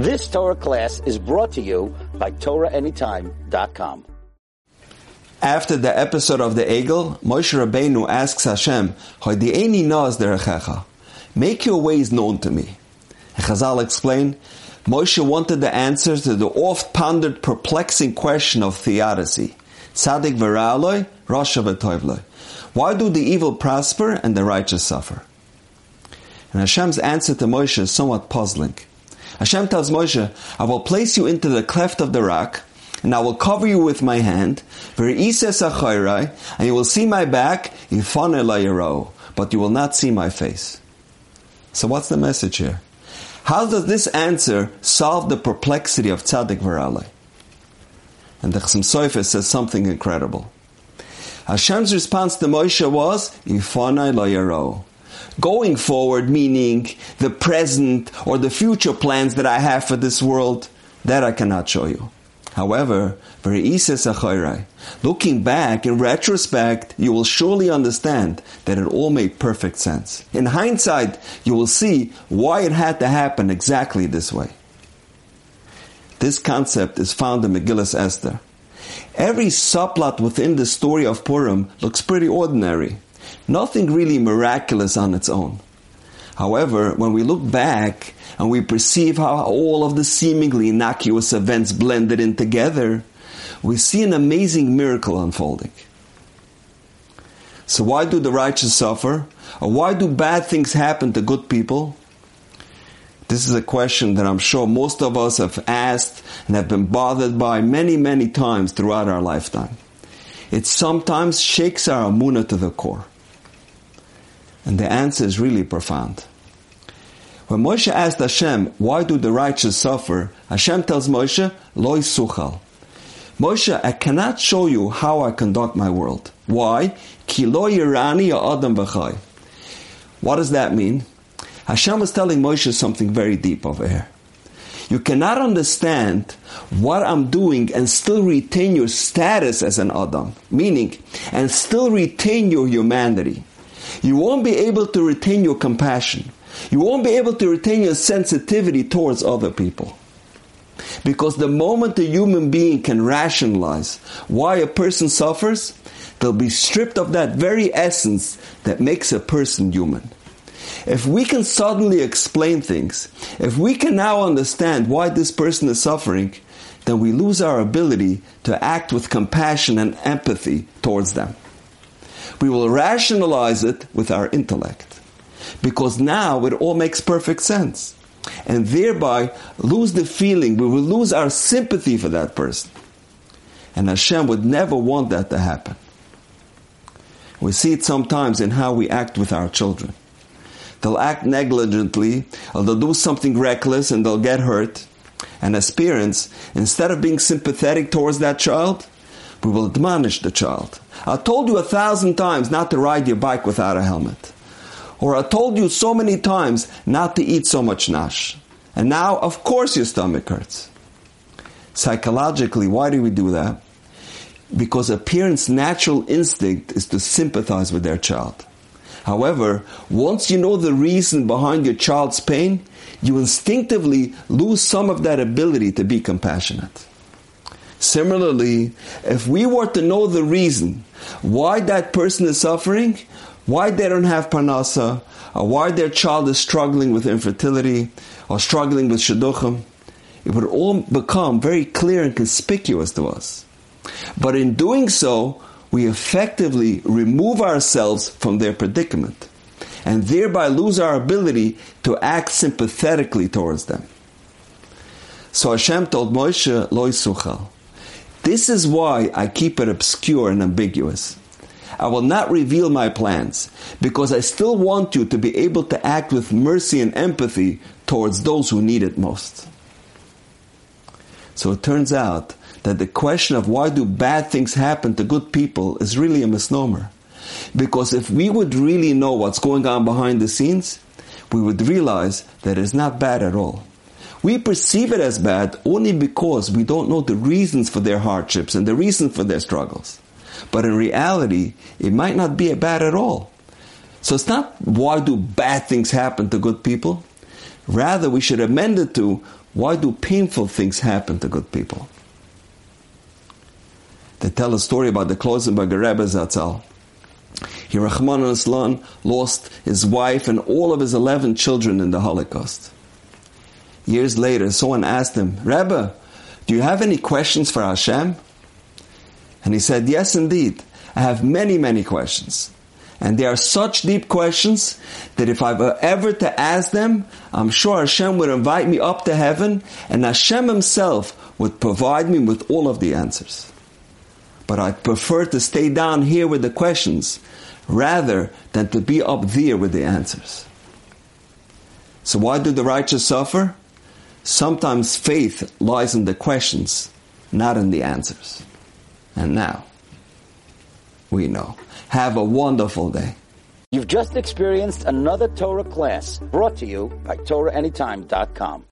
This Torah class is brought to you by TorahAnytime.com. After the episode of the Egel, Moshe Rabbeinu asks Hashem, "Hoidi'eni nos derechecha, make your ways known to me." Chazal explain, Moshe wanted the answers to the oft-pondered, perplexing question of theodicy: Tzadik v'ra'aloi, Rasha v'toivloi. Why do the evil prosper and the righteous suffer? And Hashem's answer to Moshe is somewhat puzzling. Hashem tells Moshe, I will place you into the cleft of the rock, and I will cover you with my hand, and you will see my back, but you will not see my face. So what's the message here? How does this answer solve the perplexity of Tzaddik Varale? And the Chassam Sofer says something incredible. Hashem's response to Moshe was, Ifanai lo Going forward, meaning the present or the future plans that I have for this world, that I cannot show you. However, looking back in retrospect, you will surely understand that it all made perfect sense. In hindsight, you will see why it had to happen exactly this way. This concept is found in Megillas Esther. Every subplot within the story of Purim looks pretty ordinary. Nothing really miraculous on its own. However, when we look back and we perceive how all of the seemingly innocuous events blended in together, we see an amazing miracle unfolding. So why do the righteous suffer? Or why do bad things happen to good people? This is a question that I'm sure most of us have asked and have been bothered by many, many times throughout our lifetime. It sometimes shakes our emunah to the core. And the answer is really profound. When Moshe asked Hashem, why do the righteous suffer? Hashem tells Moshe, Loi suchal. Moshe, I cannot show you how I conduct my world. Why? Ki lo yirani adam v'chai. What does that mean? Hashem is telling Moshe something very deep over here. You cannot understand what I'm doing and still retain your status as an Adam, meaning, and still retain your humanity. You won't be able to retain your compassion. You won't be able to retain your sensitivity towards other people. Because the moment a human being can rationalize why a person suffers, they'll be stripped of that very essence that makes a person human. If we can suddenly explain things, if we can now understand why this person is suffering, then we lose our ability to act with compassion and empathy towards them. We will rationalize it with our intellect because now it all makes perfect sense. And thereby lose the feeling, we will lose our sympathy for that person. And Hashem would never want that to happen. We see it sometimes in how we act with our children. They'll act negligently, or they'll do something reckless and they'll get hurt. And as parents, instead of being sympathetic towards that child, we will admonish the child. I told you a thousand times not to ride your bike without a helmet. Or I told you so many times not to eat so much nash. And now, of course, your stomach hurts. Psychologically, why do we do that? Because a parent's natural instinct is to sympathize with their child. However, once you know the reason behind your child's pain, you instinctively lose some of that ability to be compassionate. Similarly, if we were to know the reason why that person is suffering, why they don't have parnasa, or why their child is struggling with infertility, or struggling with shidduchim, it would all become very clear and conspicuous to us. But in doing so, we effectively remove ourselves from their predicament, and thereby lose our ability to act sympathetically towards them. So Hashem told Moshe, Loi Suchal. This is why I keep it obscure and ambiguous. I will not reveal my plans because I still want you to be able to act with mercy and empathy towards those who need it most. So it turns out that the question of why do bad things happen to good people is really a misnomer. Because if we would really know what's going on behind the scenes, we would realize that it's not bad at all. We perceive it as bad only because we don't know the reasons for their hardships and the reasons for their struggles. But in reality, it might not be bad at all. So it's not why do bad things happen to good people? Rather, we should amend it to Why do painful things happen to good people? They tell a story about the Klausenberger Rebbe Zatzal. He, Rachmana litzlan, lost his wife and all of his 11 children in the Holocaust. Years later, someone asked him, Rebbe, do you have any questions for Hashem? And he said, Yes, indeed. I have many, many questions. And they are such deep questions that if I were ever to ask them, I'm sure Hashem would invite me up to heaven and Hashem Himself would provide me with all of the answers. But I prefer to stay down here with the questions rather than to be up there with the answers. So why do the righteous suffer? Sometimes faith lies in the questions, not in the answers. And now, we know. Have a wonderful day. You've just experienced another Torah class brought to you by TorahAnytime.com.